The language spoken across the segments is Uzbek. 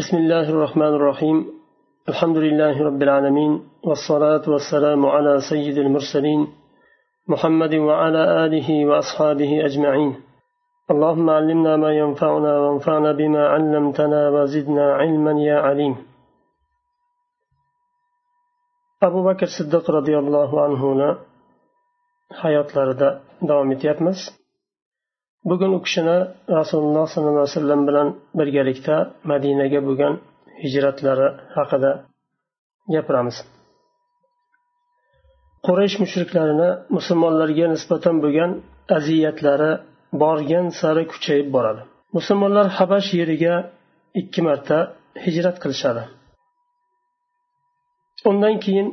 بسم الله الرحمن الرحيم. الحمد لله رب العالمين والصلاة والسلام على سيد المرسلين محمد وعلى آله وأصحابه أجمعين. اللهم علمنا ما ينفعنا وانفعنا بما علمتنا وزدنا علما يا عليم. أبو بكر الصديق رضي الله عنه hayotlarida davom etyapmiz bugun u kishini rasululloh sollallohu alayhi vasallam bilan birgalikda madinaga bo'lgan hijratlari haqida gapiramiz. Quraysh mushriklarini musulmonlarga nisbatan bo'lgan aziyatlari borgan sari kuchayib boradi. Musulmonlar habash yeriga ikki marta hijrat qilishadi. Undan keyin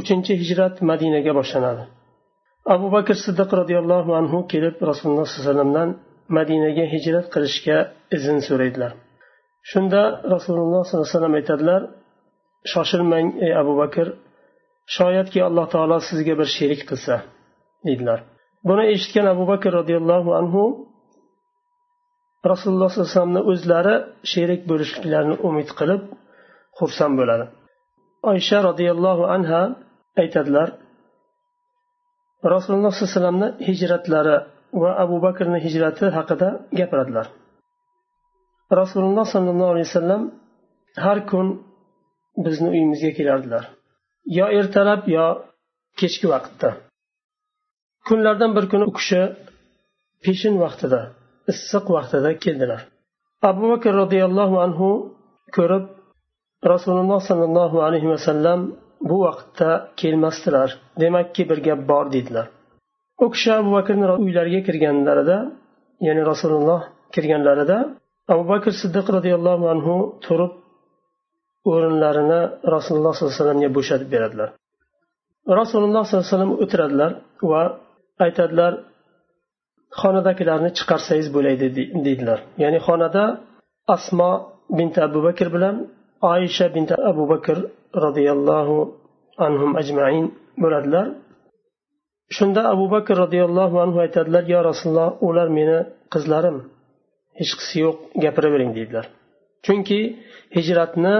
uchinchi hijrat madinaga boshlanadi. Abu bakr siddiq roziyallohu anhu kelib rasululloh sollallohu alayhi vasallamdan madinaga hijrat qilishga izn so'raydilar. Shunda rasululloh sollallohu alayhi vasallam aytadilar shoshilmang ey abu bakr shoyatki alloh taolo sizga bir sherik qilsa deydilar. Buni eshitgan abu bakr roziyallohu anhu rasululloh sollallohu alayhi vasallamni o'zlari sherik bo'lishliklarini umid qilib xursand bo'ladi. Oysha roziyallohu anha aytadilar rasululloh sollallohu alayhi vasallamni hijratlari va abu bakrni hijrati haqida gapiradilar. Rasululloh sollallohu alayhi vasallam har kun bizni uyimizga kelardilar. Yo ertalab yo kechki vaqtda. Kunlardan bir kuni u kishi peshin vaqtida issiq vaqtida keldilar. Abu bakr roziyallohu anhu ko'rib rasululloh sollallohu alayhi vasallam bu vaqtda kelmasdilar. Demakki bir gap bor dedilar. U kishi abu bakrni uylariga kirganlarida ya'ni rasululloh kirganlarida abu bakr siddiq roziyallohu anhu turib o'rinlarini rasululloh sollallohu alayhi vasallamga bo'shatib beradilar. Rasululloh sollallohu alayhi vasallam o'tiradilar va aytadilar xonadagilarni chiqarsangiz bo'laydi deydilar. Ya'ni xonada asmo bint abu bakr bilan oysha bint abu bakr roziyallohu anhum ajmain bo'ladilar. Shunda abu bakr roziyallohu anhu aytadilar yo rasululloh ular meni qizlarim hech qisi yo'q gapiravering deydilar. Chunki hijratni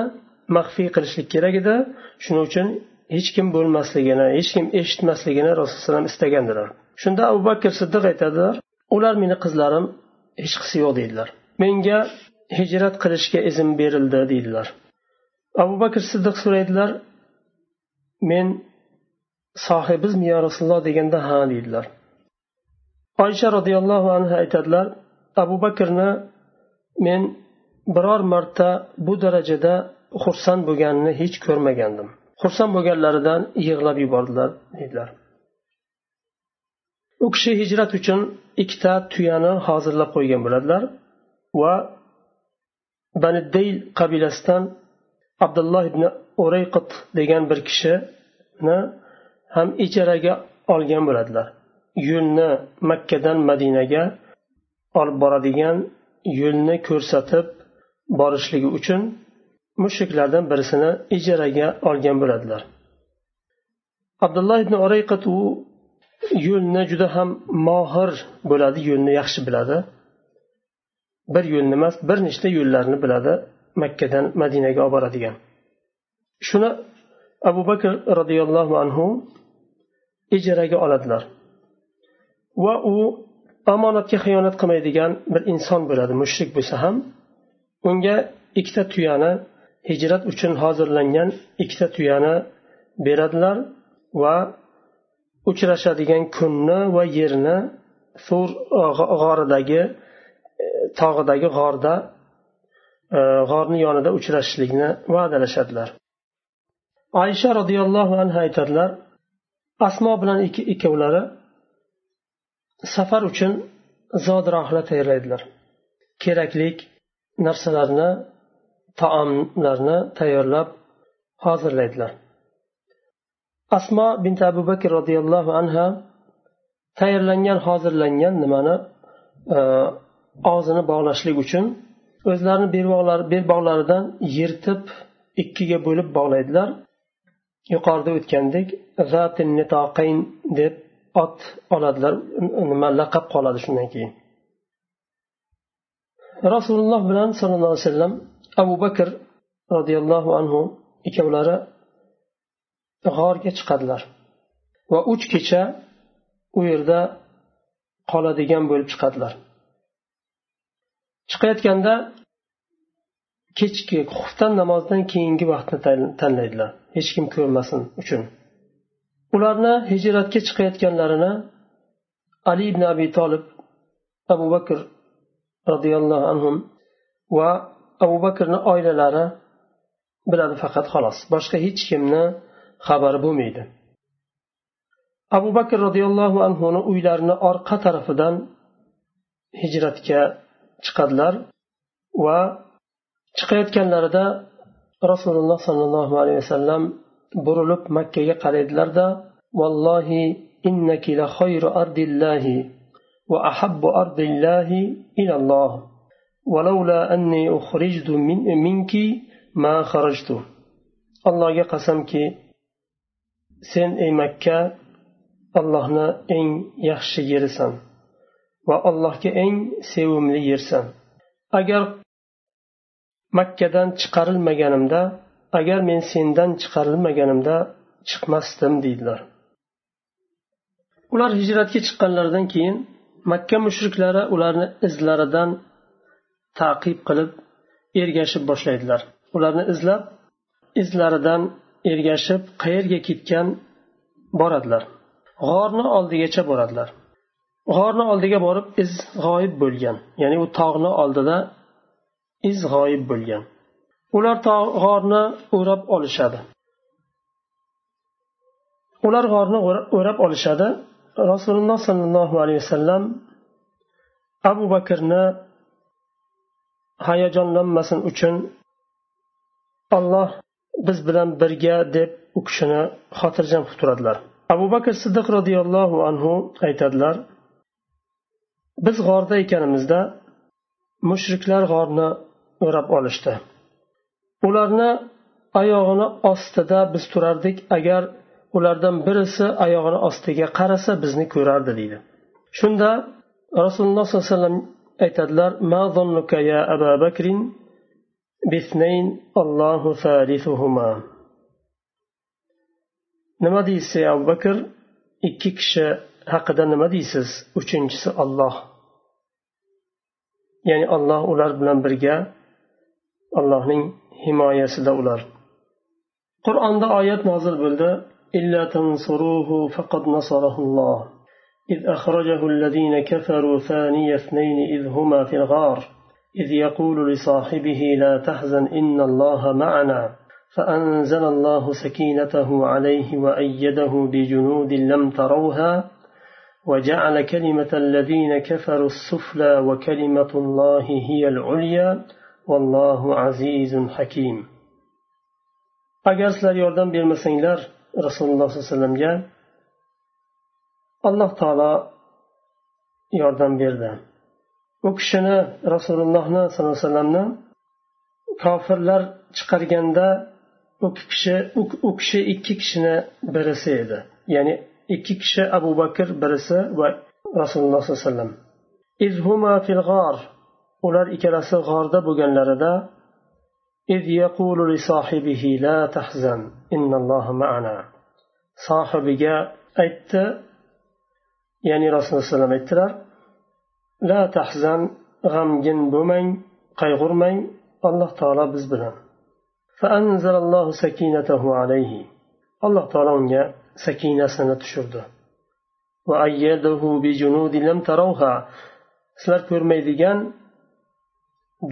maxfiy qilishlik kerak edi. Shuning uchun hech kim bo'lmasligini hech kim eshitmasligini rasululloh istagandilar. Shunda abu bakr siddiq aytadilar ular meni qizlarim hech qisi yo'q deydilar. Menga hijrat qilishga izn berildi deydilar. Abu bakr siddiq so'raydilar men sohibizmi yo rasululloh deganda ha deydilar. Oysha roziyallohu anhu aytadilar abu bakrni men biror marta bu darajada xursand bo'lganini hech ko'rmagandim. Xursand bo'lganlaridan yig'lab yubordilar deydilar. U kishi hijrat uchun ikkita tuyani hozirlab qo'ygan bo'ladilar va banidayl qabilasidan abdulloh ibn urayqit degan bir kishini ham ijaraga olgan bo'ladilar. Yo'lni makkadan madinaga olib boradigan yo'lni ko'rsatib borishligi uchun mushuklardan birisini ijaraga olgan bo'ladilar. Abdulloh ibn urayqit u yo'lni juda ham mohir bo'ladi yo'lni yaxshi biladi. Bir yo'lni emas bir nechta yo'llarni biladi. Makkadan madinaga olib boradigan. Shuni abu bakr roziyallohu anhu ijaraga oladilar. Va u omonatga xiyonat qilmaydigan bir inson bo'ladi mushrik bo'lsa ham. Unga ikkita tuyani hijrat uchun hozirlangan ikkita tuyani beradilar va uchrashadigan kunni va yerni sur g'oridagi e, tog'idagi g'orda Э, g'orni yonida uchrashishlikni va'dalashadilar. Oysha roziyallohu anhu aytadilar asmo bilan ikkovlari safar uchun zod rohla tayyorlaydilar. Keraklik narsalarni taomlarni tayyorlab hozirlaydilar. Asmo bint abu bakr roziyallohu anha tayyorlangan hozirlangan nimani e, og'zini bog'lashlik uchun o'zlarini belbog'laridan yirtib ikkiga bo'lib bog'laydilar. Yuqorida o'tgandek deb ot oladilar nima laqab qoladi shundan keyin. Rasululloh bilan sollallohu alayhi vasallam abu bakr roziyallohu anhu ikkovlari g'orga chiqadilar va uch kecha u yerda qoladigan bo'lib chiqadilar. Chiqayotganda kechki xuftan namozidan keyingi vaqtni tanlaydilar. Hech kim ko'rmasin uchun. Ularni hijratga chiqayotganlarini ali ibn abi tolib abu bakr roziyallohu anhu va abu bakrni oilalari biladi faqat xolos. Boshqa hech kimni xabari bo'lmaydi. Abu bakr roziyallohu anhuni uylarini orqa tarafidan hijratga chiqadilar va chiqayotganlarida rasululloh sollallohu alayhi vasallam burilib makkaga qaraydilarda vallohi innaki la khayru ardillahi va ahabbu ardillahi ilalloh ولولا أني أخرجت من منك ما خرجت allohga qasamki sen ey makka allohni eng yaxshi yerisan Va allohga eng sevimli yersan. Agar makkadan chiqarilmaganimda agar men sendan chiqarilmaganimda chiqmasdim deydilar. Ular hijratga chiqqanlaridan keyin makka mushriklari ularni izlaridan taqib qilib ergashib boshlaydilar. Ularni izlab izlaridan ergashib qayerga ketgan boradilar. G'orni oldigacha boradilar. G'orni oldiga borib iz g'oyib bo'lgan. Ya'ni u tog'ni oldida iz g'oyib bo'lgan. Ular g'orni o'rab olishadi. Ular g'orni o'rab olishadi. Rasululloh sollallohu alayhi vasallam abu bakrni hayajonlanmasin uchun olloh biz bilan birga deb u kishini xotirjam qilib turadilar abu bakr siddiq roziyallohu anhu aytadilar biz g'orda ekanimizda mushriklar g'orni o'rab olishdi. Ularni oyog'ini ostida biz turardik. Agar ulardan birisi oyog'ini ostiga qarasa bizni ko'rardi deydi. Shunda rasululloh sollallohu alayhi vasallam aytadilar ma zonnuka ya abu bakrin bisnayn allohu salisuhuma nima deysiz abu bakr? Ikki kishi haqida nima deysiz? Uchinchisi olloh ya'ni olloh ular bilan birga allohning himoyasida ular. Qur'onda oyat nozil bo'ldi. إلا تنصروه فقد نصره الله إذ أخرجه الذين كفروا ثاني اثنين إذ هما في الغار إذ يقول لصاحبه لا تحزن إن الله معنا فأنزل الله سكينته عليه وأيده بجنود لم تروها وجعل كلمة الذين كفروا السفلى وكلمة الله هي العليا والله عزيز حكيم agar sizlar yordam bermasanglar rasululloh sollallohu alayhi vasallamga alloh taolo yordam berdi u kishini rasulullohni sollallohu alayhi vasallamni kofirlar chiqarganda u kishi u kishi ikki kishini birisi edi ya'ni ikki kishi abu bakr birisi va rasululloh sollallohu alayhi vasallam. Ular ikkalasi g'orda bo'lganlarida sohibiga aytdi ya'ni rasululloh alayhi aytdilar la tahzan g'amgin bo'lmang qayg'urmang alloh taolo biz bilan. Alloh taolo unga sakinasini tushirdi. Sizlar ko'rmaydigan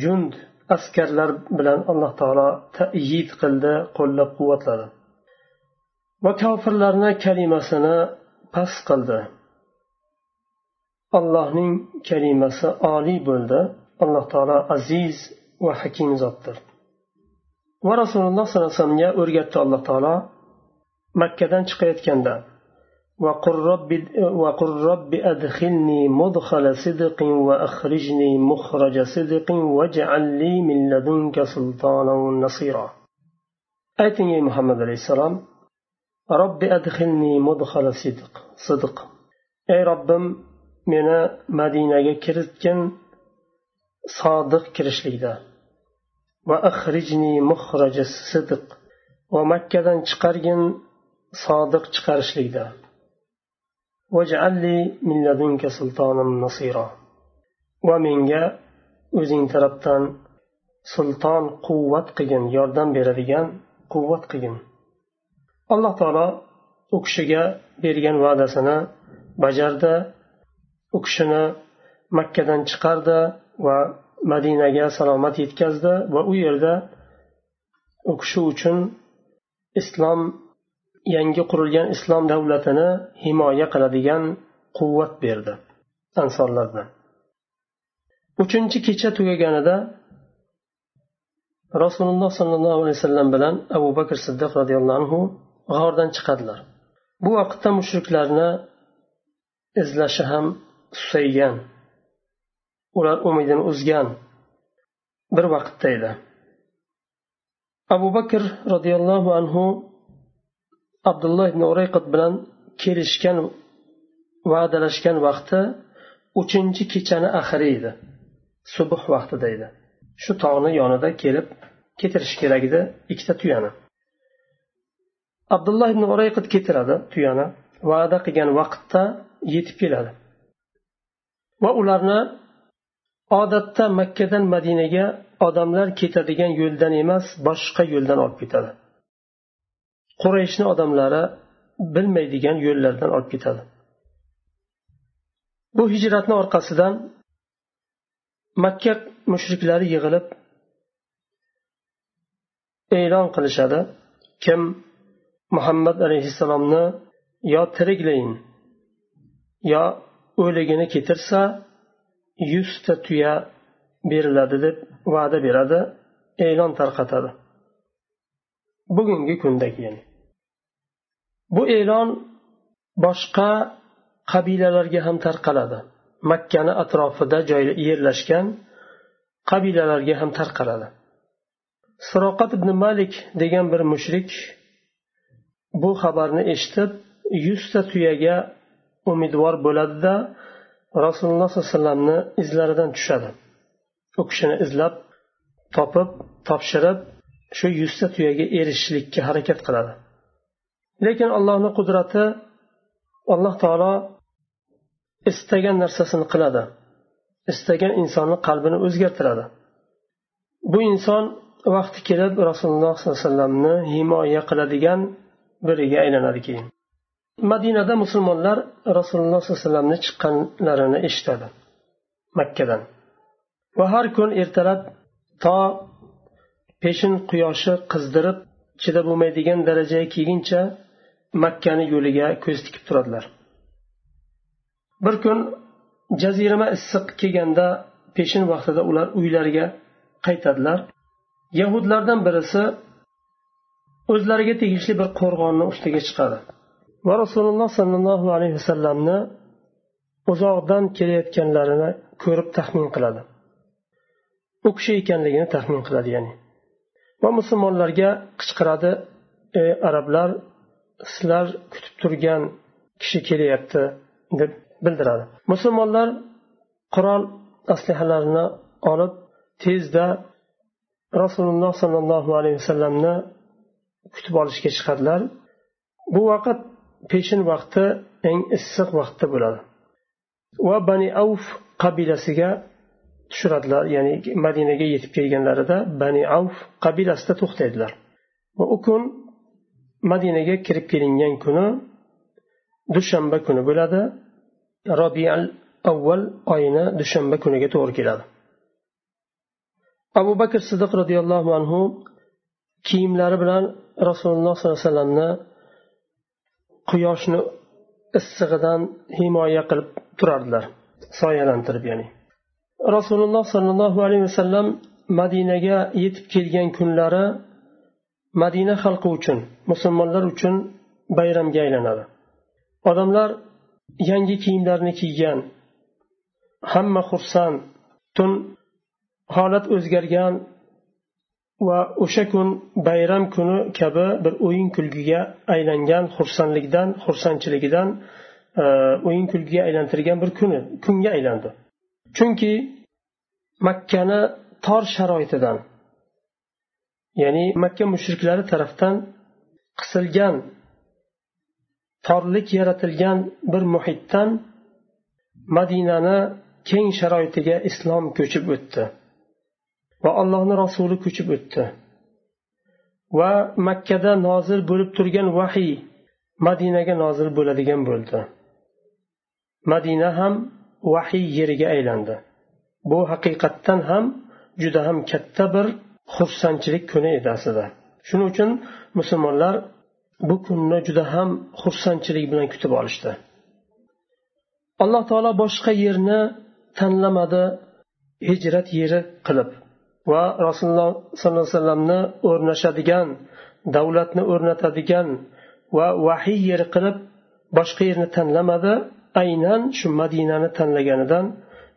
jund askarlar bilan alloh taolo tayid qildi qo'llab quvvatladi. Va kofirlarni kalimasini past qildi. Allohning kalimasi oliy bo'ldi. Alloh taolo aziz va hakim zotdir. Va rasululloh sollallohu alayhi vasallamga o'rgatdi alloh taolo makkadan chiqayotganda وقل رب وقل رب أدخلني مدخل صدق وأخرجني مخرج صدق واجعل لي من لدنك سلطانا نصيرا أيتني يا محمد عليه السلام رب أدخلني مدخل صدق صدق أي ربم meni madinaga kiritgin sodiq kirishlikda وأخرجني مخرج الصدق ومكة chiqargin sodiq chiqarishlikda. Vajalli min ladinka sultonan nasira. Va menga o'zing tarafdan sulton quvvat qilgin yordam beradigan quvvat qilgin. Alloh taolo u kishiga bergan va'dasini bajardi u kishini makkadan chiqardi va madinaga salomat yetkazdi va u yerda u kishi uchun islom yangi qurilgan islom davlatini himoya qiladigan quvvat berdi ansorlar uchinchi kecha tugaganida rasululloh sollallohu alayhi vasallam bilan abu bakr siddiq roziyallohu anhu g'ordan chiqadilar. Bu vaqtda mushriklarni izlashi ham susaygan ular umidini uzgan bir vaqtda edi. Abu bakr roziyallohu anhu abdulloh ibn urayqat bilan kelishgan va'dalashgan vaqti uchinchi kechani oxiri edi. Subh vaqtida edi. Shu tog'ni yonida kelib ketirish kerak edi ikkita tuyani. Abdulloh ibn urayqat ketiradi tuyani va'da qilgan vaqtda yetib keladi. Va ularni odatda makkadan madinaga odamlar ketadigan yo'ldan emas boshqa yo'ldan olib ketadi. Qurayshni odamlari bilmaydigan yo'llardan olib ketadi. Bu hijratni orqasidan makka mushriklari yig'ilib e'lon qilishadi. Kim muhammad alayhissalomni yo tiriklayin yo o'ligini ketirsa yuzta tuya beriladi deb va'da beradi e'lon tarqatadi. Bugungi kundagi keyin. Bu e'lon boshqa qabilalarga ham tarqaladi. Makkani atrofida yerlashgan qabilalarga ham tarqaladi. Siroqat ibn malik degan bir mushrik bu xabarni eshitib yuzta tuyaga umidvor bo'ladida rasululloh sollallohu alayhi vasallamni izlaridan tushadi. U kishini izlab topib topshirib shu yuzta tuyaga erishishlikka harakat qiladi. Lekin allohni qudrati alloh taolo istagan narsasini qiladi. Istagan insonni qalbini o'zgartiradi. Bu inson vaqti kelib rasululloh sollallohu alayhi vasallamni himoya qiladigan biriga aylanadi keyin madinada musulmonlar rasululloh sollallohu alayhi vasallamni chiqqanlarini eshitadi makkadan. Va har kun ertalab to peshin quyoshi qizdirib chidab bo'lmaydigan darajaga kelguncha makkani yo'liga ko'z tikib turadilar. Bir kun jazirama issiq kelganda peshin vaqtida ular uylariga qaytadilar. Yahudlardan birisi o'zlariga tegishli bir qo'rg'onni ustiga chiqadi va rasululloh sollallohu alayhi vasallamni uzoqdan kelayotganlarini ko'rib taxmin qiladi. U kishi ekanligini taxmin qiladi ya'ni va musulmonlarga qichqiradi ey arablar sizlar kutib turgan kishi kelyapti deb bildiradi. Musulmonlar qurol aslihalarini olib tezda rasululloh sollallohu alayhi vasallamni kutib olishga chiqadilar. Bu vaqt peshin vaqti eng issiq vaqtda bo'ladi. Va bani avf qabilasiga tushiradilar ya'ni madinaga yetib kelganlarida bani avf qabilasida to'xtaydilar. Va u kun madinaga kirib kelingan kuni dushanba kuni bo'ladi. Robial avval oyini dushanba kuniga to'g'ri keladi. Abu bakr siddiq roziyallohu anhu kiyimlari bilan rasululloh sollallohu alayhi vasallamni quyoshni issig'idan himoya qilib turardilar. Soyalantirib ya'ni. Rasululloh sollallohu alayhi vasallam madinaga yetib kelgan kunlari madina xalqi uchun musulmonlar uchun bayramga aylanadi. Odamlar yangi kiyimlarni kiygan hamma xursand tun holat o'zgargan va o'sha kun bayram kuni kabi bir o'yin kulgiga aylangan xursandlikdan xursandchiligidan e, o'yin kulgiga aylantirgan bir kuni kunga aylandi. Chunki makkani tor sharoitidan ya'ni makka mushriklari tarafdan qisilgan torlik yaratilgan bir muhitdan madinani keng sharoitiga islom ko'chib o'tdi va allohni rasuli ko'chib o'tdi. Va makkada nozil bo'lib turgan vahiy madinaga nozil bo'ladigan bo'ldi. Madina ham vahiy yeriga aylandi. Bu haqiqatdan ham juda ham katta bir xursandchilik kuni edi aslida. Shuning uchun musulmonlar bu kunni juda ham xursandchilik bilan kutib olishdi. Alloh taolo boshqa yerni tanlamadi hijrat yeri qilib va rasululloh sollallohu alayhi vasallamni o'rnashadigan davlatni o'rnatadigan va vahiy yeri qilib boshqa yerni tanlamadi. Aynan shu madinani tanlaganidan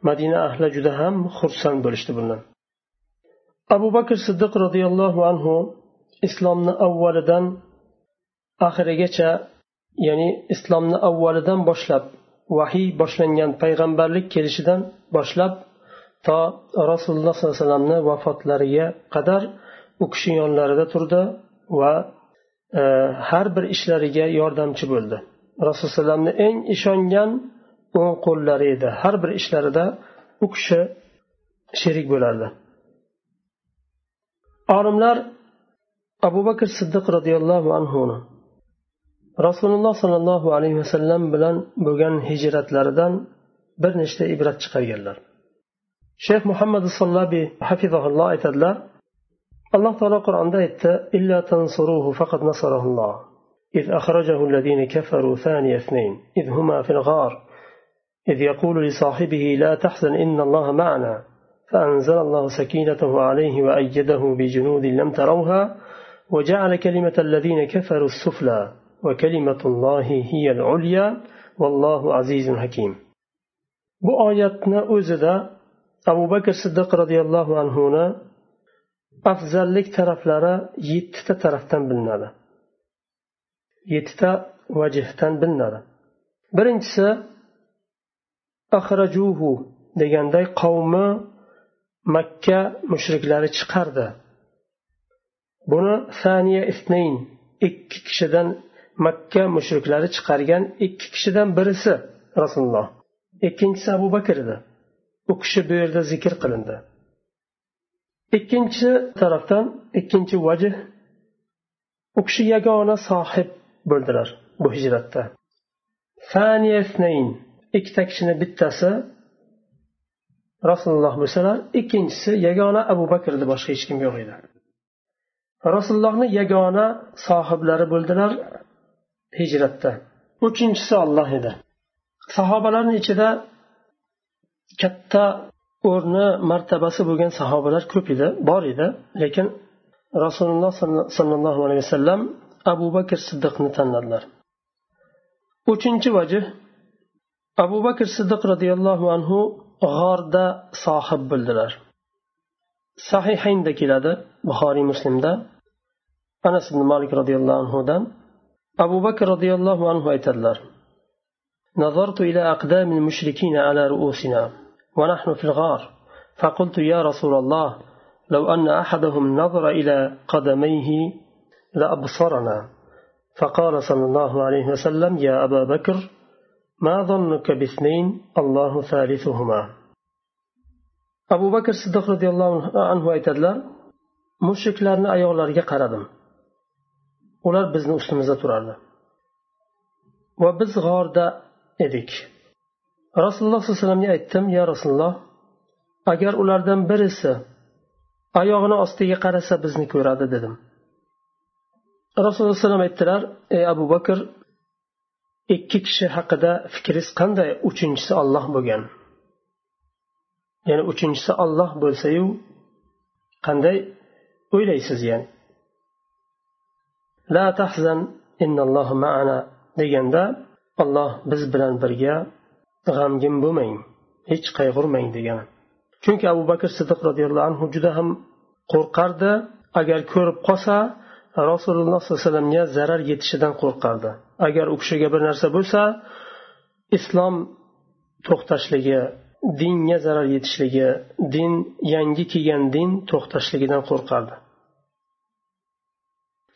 madina ahli juda ham xursand bo'lishdi bundan. Abu bakr siddiq roziyallohu anhu islomni avvalidan oxirigacha ya'ni islomni avvalidan boshlab vahiy boshlangan payg'ambarlik kelishidan boshlab to rasululloh sollallohu alayhi vasallamni vafotlariga qadar u kishi yonlarida turdi va e, har bir ishlariga yordamchi bo'ldi. Rasululloh alayhivasallamni eng ishongan o'ng qo'llari edi. Har bir ishlarida u kishi sherik bo'lardi. Olimlar abu bakr siddiq roziyallohu anhuni rasululloh sollallohu alayhi vasallam bilan bo'lgan hijratlaridan bir nechta ibrat chiqarganlar. Shayx muhammad sollabiy hafizahulloh aytadilar alloh taolo qur'onda aytdi إذ أخرجه الذين كفروا ثاني اثنين إذ هما في الغار إذ يقول لصاحبه لا تحزن إن الله معنا فأنزل الله سكينته عليه وأيده بجنود لم تروها وجعل كلمة الذين كفروا السفلى وكلمة الله هي العليا والله عزيز حكيم. Bu oyatni o'zida abu bakr siddiq roziyallohu anhuni afzallik taraflari yettita tarafdan bilinadi. Yettita vajhdan bilinadi. Birinchisi axrajuhu deganday qavmi makka mushriklari chiqardi. Buni saniya isnayn ikki kishidan makka mushriklari chiqargan ikki kishidan birisi rasululloh. Ikkinchisi abu bakr edi. U kishi bu yerda zikr qilindi. Ikkinchi tarafdan ikkinchi vajh u kishi yagona sohib bo'ldilar bu hijratda. Ikkita kishini bittasi rasululloh bo'lsalar ikkinchisi yagona abu bakrni boshqa hech kim yo'q edi. Rasulullohni yagona sohiblari bo'ldilar hijratda. Uchinchisi olloh edi. Sahobalarni ichida katta o'rni martabasi bo'lgan sahobalar ko'p edi bor edi lekin rasululloh sollallohu alayhi vasallam abu bakr siddiqni tanladilar uchinchi vajh abu bakr siddiq roziyallohu anhu g'orda sohib bo'ldilar sahihaynda keladi buxoriy muslimda anas ibn malik roziyallohu anhudan abu bakr roziyallohu anhu aytadilar نظرت إلى أقدام المشركين على رؤوسنا ونحن في الغار فقلت يا رسول الله لو أن أحدهم نظر إلى قدميه لأبصرنا فقال صلى الله عليه وسلم يا أبا بكر ما ظنك باثنين الله ثالثهما abu bakr siddiq roziyallohu anhu aytadilar mushriklarni oyoqlariga qaradim ular bizni ustimizda turardi va biz g'orda edik rasululloh sollallohu alayhi vasallamga aytdim ya rasululloh agar ulardan birisi oyog'ini ostiga qarasa bizni ko'radi dedim Rasululloh alayhivasallam aytdilar ey abu bakr ikki kishi haqida fikringiz qanday? Uchinchisi olloh bo'lgan. Ya'ni uchinchisi olloh bo'lsayu qanday o'ylaysiz yani? La tahzan innallohu ma'ana deganda olloh biz bilan birga g'amgin bo'lmang hech qayg'urmang degan chunki abu bakr siddiq roziyallohu anhu juda ham qo'rqardi. Agar ko'rib qolsa rasululloh sollallohu alayhi vasallamga zarar yetishidan qo'rqardi. Agar u kishiga bir narsa bo'lsa islom to'xtashligi dinga zarar yetishligi din yangi kelgan din to'xtashligidan qo'rqardi.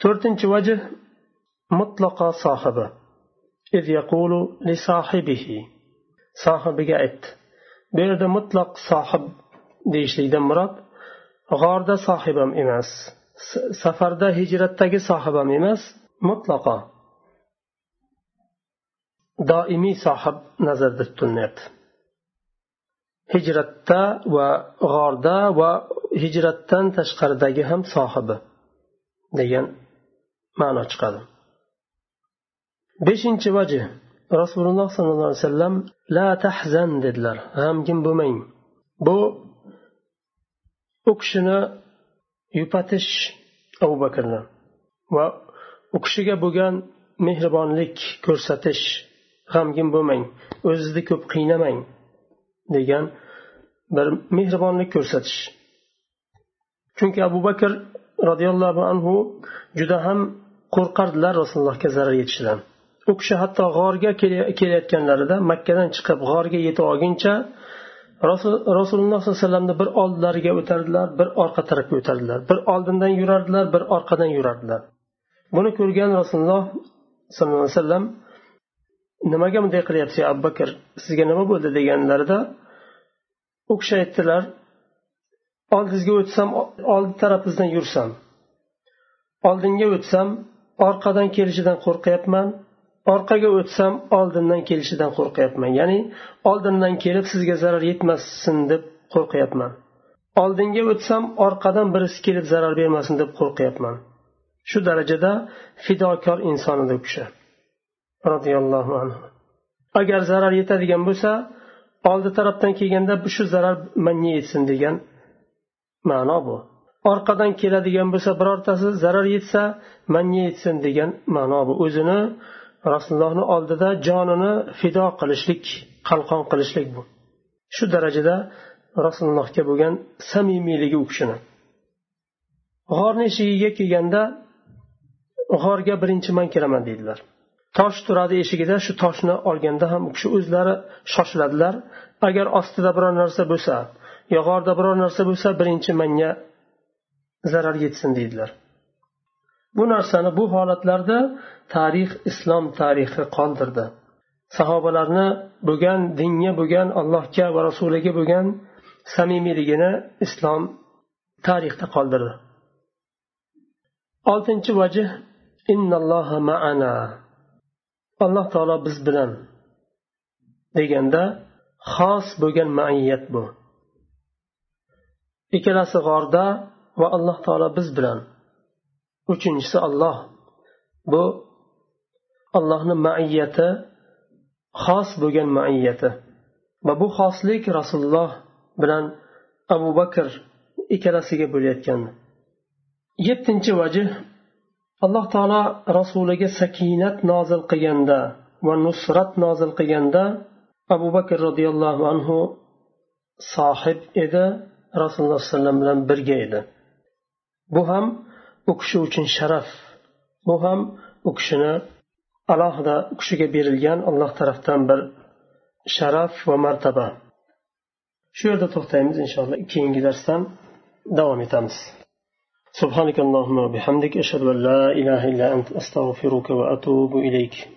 To'rtinchi vajh mutlaqo sohibi. Sohibiga aytdi. Bu yerda mutlaq sohib deyishlikdan murod g'orda sohibam emas. Safarda hijratdagi sohibam emas mutlaqo doimiy sohib nazarda tutilyapti hijratda va g'orda va hijratdan tashqaridagi ham sohibi degan ma'no chiqadi. Beshinchi vajh. Rasululloh sollallohu alayhi vasallam la tahzan dedilar. G'amgin bo'lmang. Bu u kishini yupatish abu bakrni va u kishiga bo'lgan mehribonlik ko'rsatish g'amgin bo'lmang o'zizni ko'p qiynamang degan bir mehribonlik ko'rsatish. Chunki abu bakr roziyallohu anhu juda ham qo'rqardilar rasulullohga zarar yetishidan. U kishi hatto g'orga kelayotganlarida makkadan chiqib g'orga yetib olguncha rasululloh sollallohu alayhi vasallamni bir oldilariga o'tardilar bir orqa tarafga o'tardilar. Bir oldindan yurardilar bir orqadan yurardilar. Buni ko'rgan rasululloh sollallohu alayhi vasallam nimaga bunday qilyapsiz abu bakr? Sizga nima bo'ldi? deganlarida u kishi aytdilar oldingizga o'tsam oldi tarafingizdan yursam oldinga o'tsam orqadan kelishidan qo'rqyapman orqaga o'tsam oldindan kelishidan qo'rqyapman. Ya'ni oldindan kelib sizga zarar yetmasin deb qo'rqyapman. Oldinga o'tsam orqadan birisi kelib zarar bermasin deb qo'rqyapman. Shu darajada fidokor inson edi u kishi. Roziyallohu anhu. Agar zarar yetadigan bo'lsa oldi tarafdan kelganda shu zarar manga yetsin degan ma'no bu. Orqadan keladigan bo'lsa birortasi zarar yetsa manga yetsin degan ma'no bu. O'zini rasulullohni oldida jonini fido qilishlik qalqon qilishlik bu. Shu darajada rasulullohga bo'lgan samimiyligi u kishini. G'orni eshigiga kelganda g'orga birinchi man kiraman deydilar. Tosh turadi eshigida shu toshni olganda ham u kishi o'zlari shoshiladilar. Agar ostida biror narsa bo'lsa yo g'orda biror narsa bo'lsa birinchi manga zarar yetsin deydilar. Bu narsani bu holatlarda tarix islom tarixi qoldirdi sahobalarni bo'lgan dinga bo'lgan allohga va rasuliga bo'lgan samimiyligini islom tarixda qoldirdi. Oltinchi vajh innalloha maana alloh taolo biz bilan deganda xos bo'lgan maiyat bu. Ikkalasi g'orda va alloh taolo biz bilan uchinchisi olloh bu allohni maiyati xos bo'lgan maiyati. Va bu xoslik rasululloh bilan abu bakr ikkalasiga bo'layotgan yettinchi vajh alloh taolo rasuliga sakinat nozil qilganda va nusrat nozil qilganda abu bakr roziyallohu anhu sohib edi rasululloh alayhi vasallam bilan birga edi. Bu ham u kishi uchun sharaf bu ham u kishini alohida u kishiga berilgan alloh tarafdan bir sharaf va martaba shu yerda to'xtaymiz inshaalloh keyingi darsdan davom etamiz سبحانك اللهم وبحمدك أشهد أن لا إله إلا أنت أستغفرك وأتوب إليك